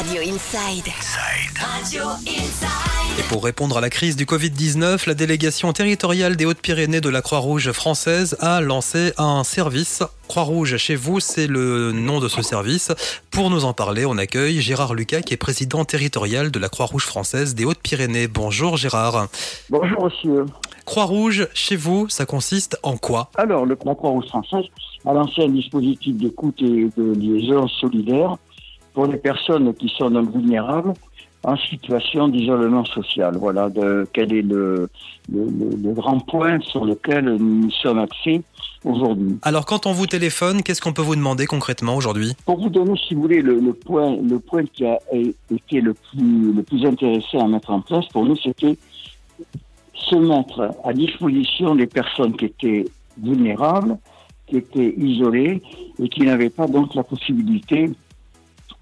Radio Inside. Radio Inside. Et pour répondre à la crise du Covid-19, la délégation territoriale des Hautes-Pyrénées de la Croix-Rouge française a lancé un service. Croix-Rouge chez vous, c'est le nom de ce service. Pour nous en parler, on accueille Gérard Lucas, qui est président territorial de la Croix-Rouge française des Hautes-Pyrénées. Bonjour Gérard. Bonjour monsieur. Croix-Rouge chez vous, ça consiste en quoi? Alors, le la Croix-Rouge française a lancé un dispositif d'écoute et de liaison solidaire pour les personnes qui sont donc vulnérables en situation d'isolement social. Voilà de, quel est le, le, grand point sur lequel nous sommes axés aujourd'hui. Alors quand on vous téléphone, qu'est-ce qu'on peut vous demander concrètement aujourd'hui? Pour vous donner, si vous voulez, le, le point, le point qui a été le plus, le plus intéressant à mettre en place pour nous, c'était se mettre à disposition des personnes qui étaient vulnérables, qui étaient isolées et qui n'avaient pas donc la possibilité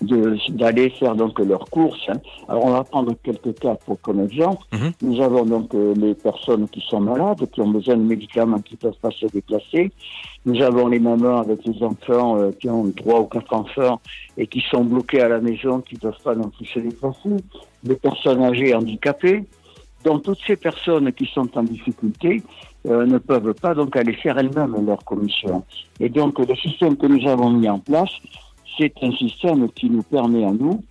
d'aller faire donc leurs courses. hein. Alors on va prendre quelques cas pour comme exemple. Mhm. Nous avons donc euh, les personnes qui sont malades, qui ont besoin de médicaments, qui ne peuvent pas se déplacer. Nous avons les mamans avec les enfants euh, qui ont trois ou quatre enfants et qui sont bloqués à la maison, qui ne peuvent pas non plus se déplacer. Les personnes âgées handicapées. Donc toutes ces personnes qui sont en difficulté euh, ne peuvent pas donc aller faire elles-mêmes leur commission. Et donc le système que nous avons mis en place, c'est un système qui nous permet à nous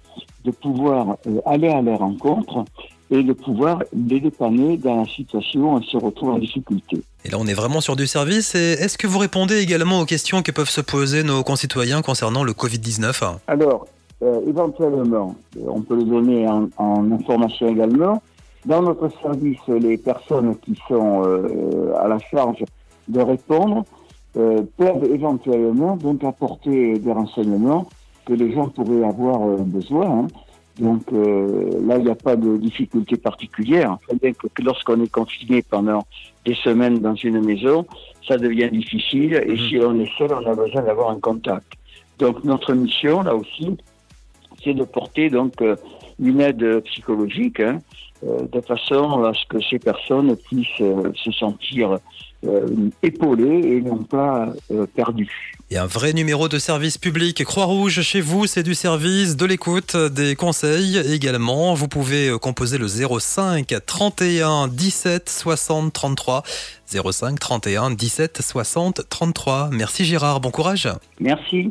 de pouvoir euh, aller à leur rencontre et de pouvoir les dépanner dans la situation où elles se retrouvent en difficulté. Et là, on est vraiment sur du service. Est-ce que vous répondez également aux questions que peuvent se poser nos concitoyens concernant le Covid-19 Alors, euh, éventuellement, on peut le donner en, en information également. Dans notre service, les personnes qui sont euh, à la charge de répondre euh, peuvent éventuellement donc apporter des renseignements que les gens pourraient avoir euh, besoin. hein. Donc euh, là, il n'y a pas de difficulté particulière. Bien que, que lorsqu'on est confiné pendant des semaines dans une maison, ça devient difficile. Et Mhm. si on est seul, on a besoin d'avoir un contact. Donc notre mission, là aussi, c'est de porter donc euh, une aide psychologique, hein, euh, de façon à ce que ces personnes puissent euh, se sentir euh, épaulées et non pas perdues. Et un vrai numéro de service public Croix-Rouge chez vous, c'est du service, de l'écoute, des conseils également. Vous pouvez composer le 05 31 17 60 33. 05 31 17 60 33. Merci Gérard, bon courage. Merci.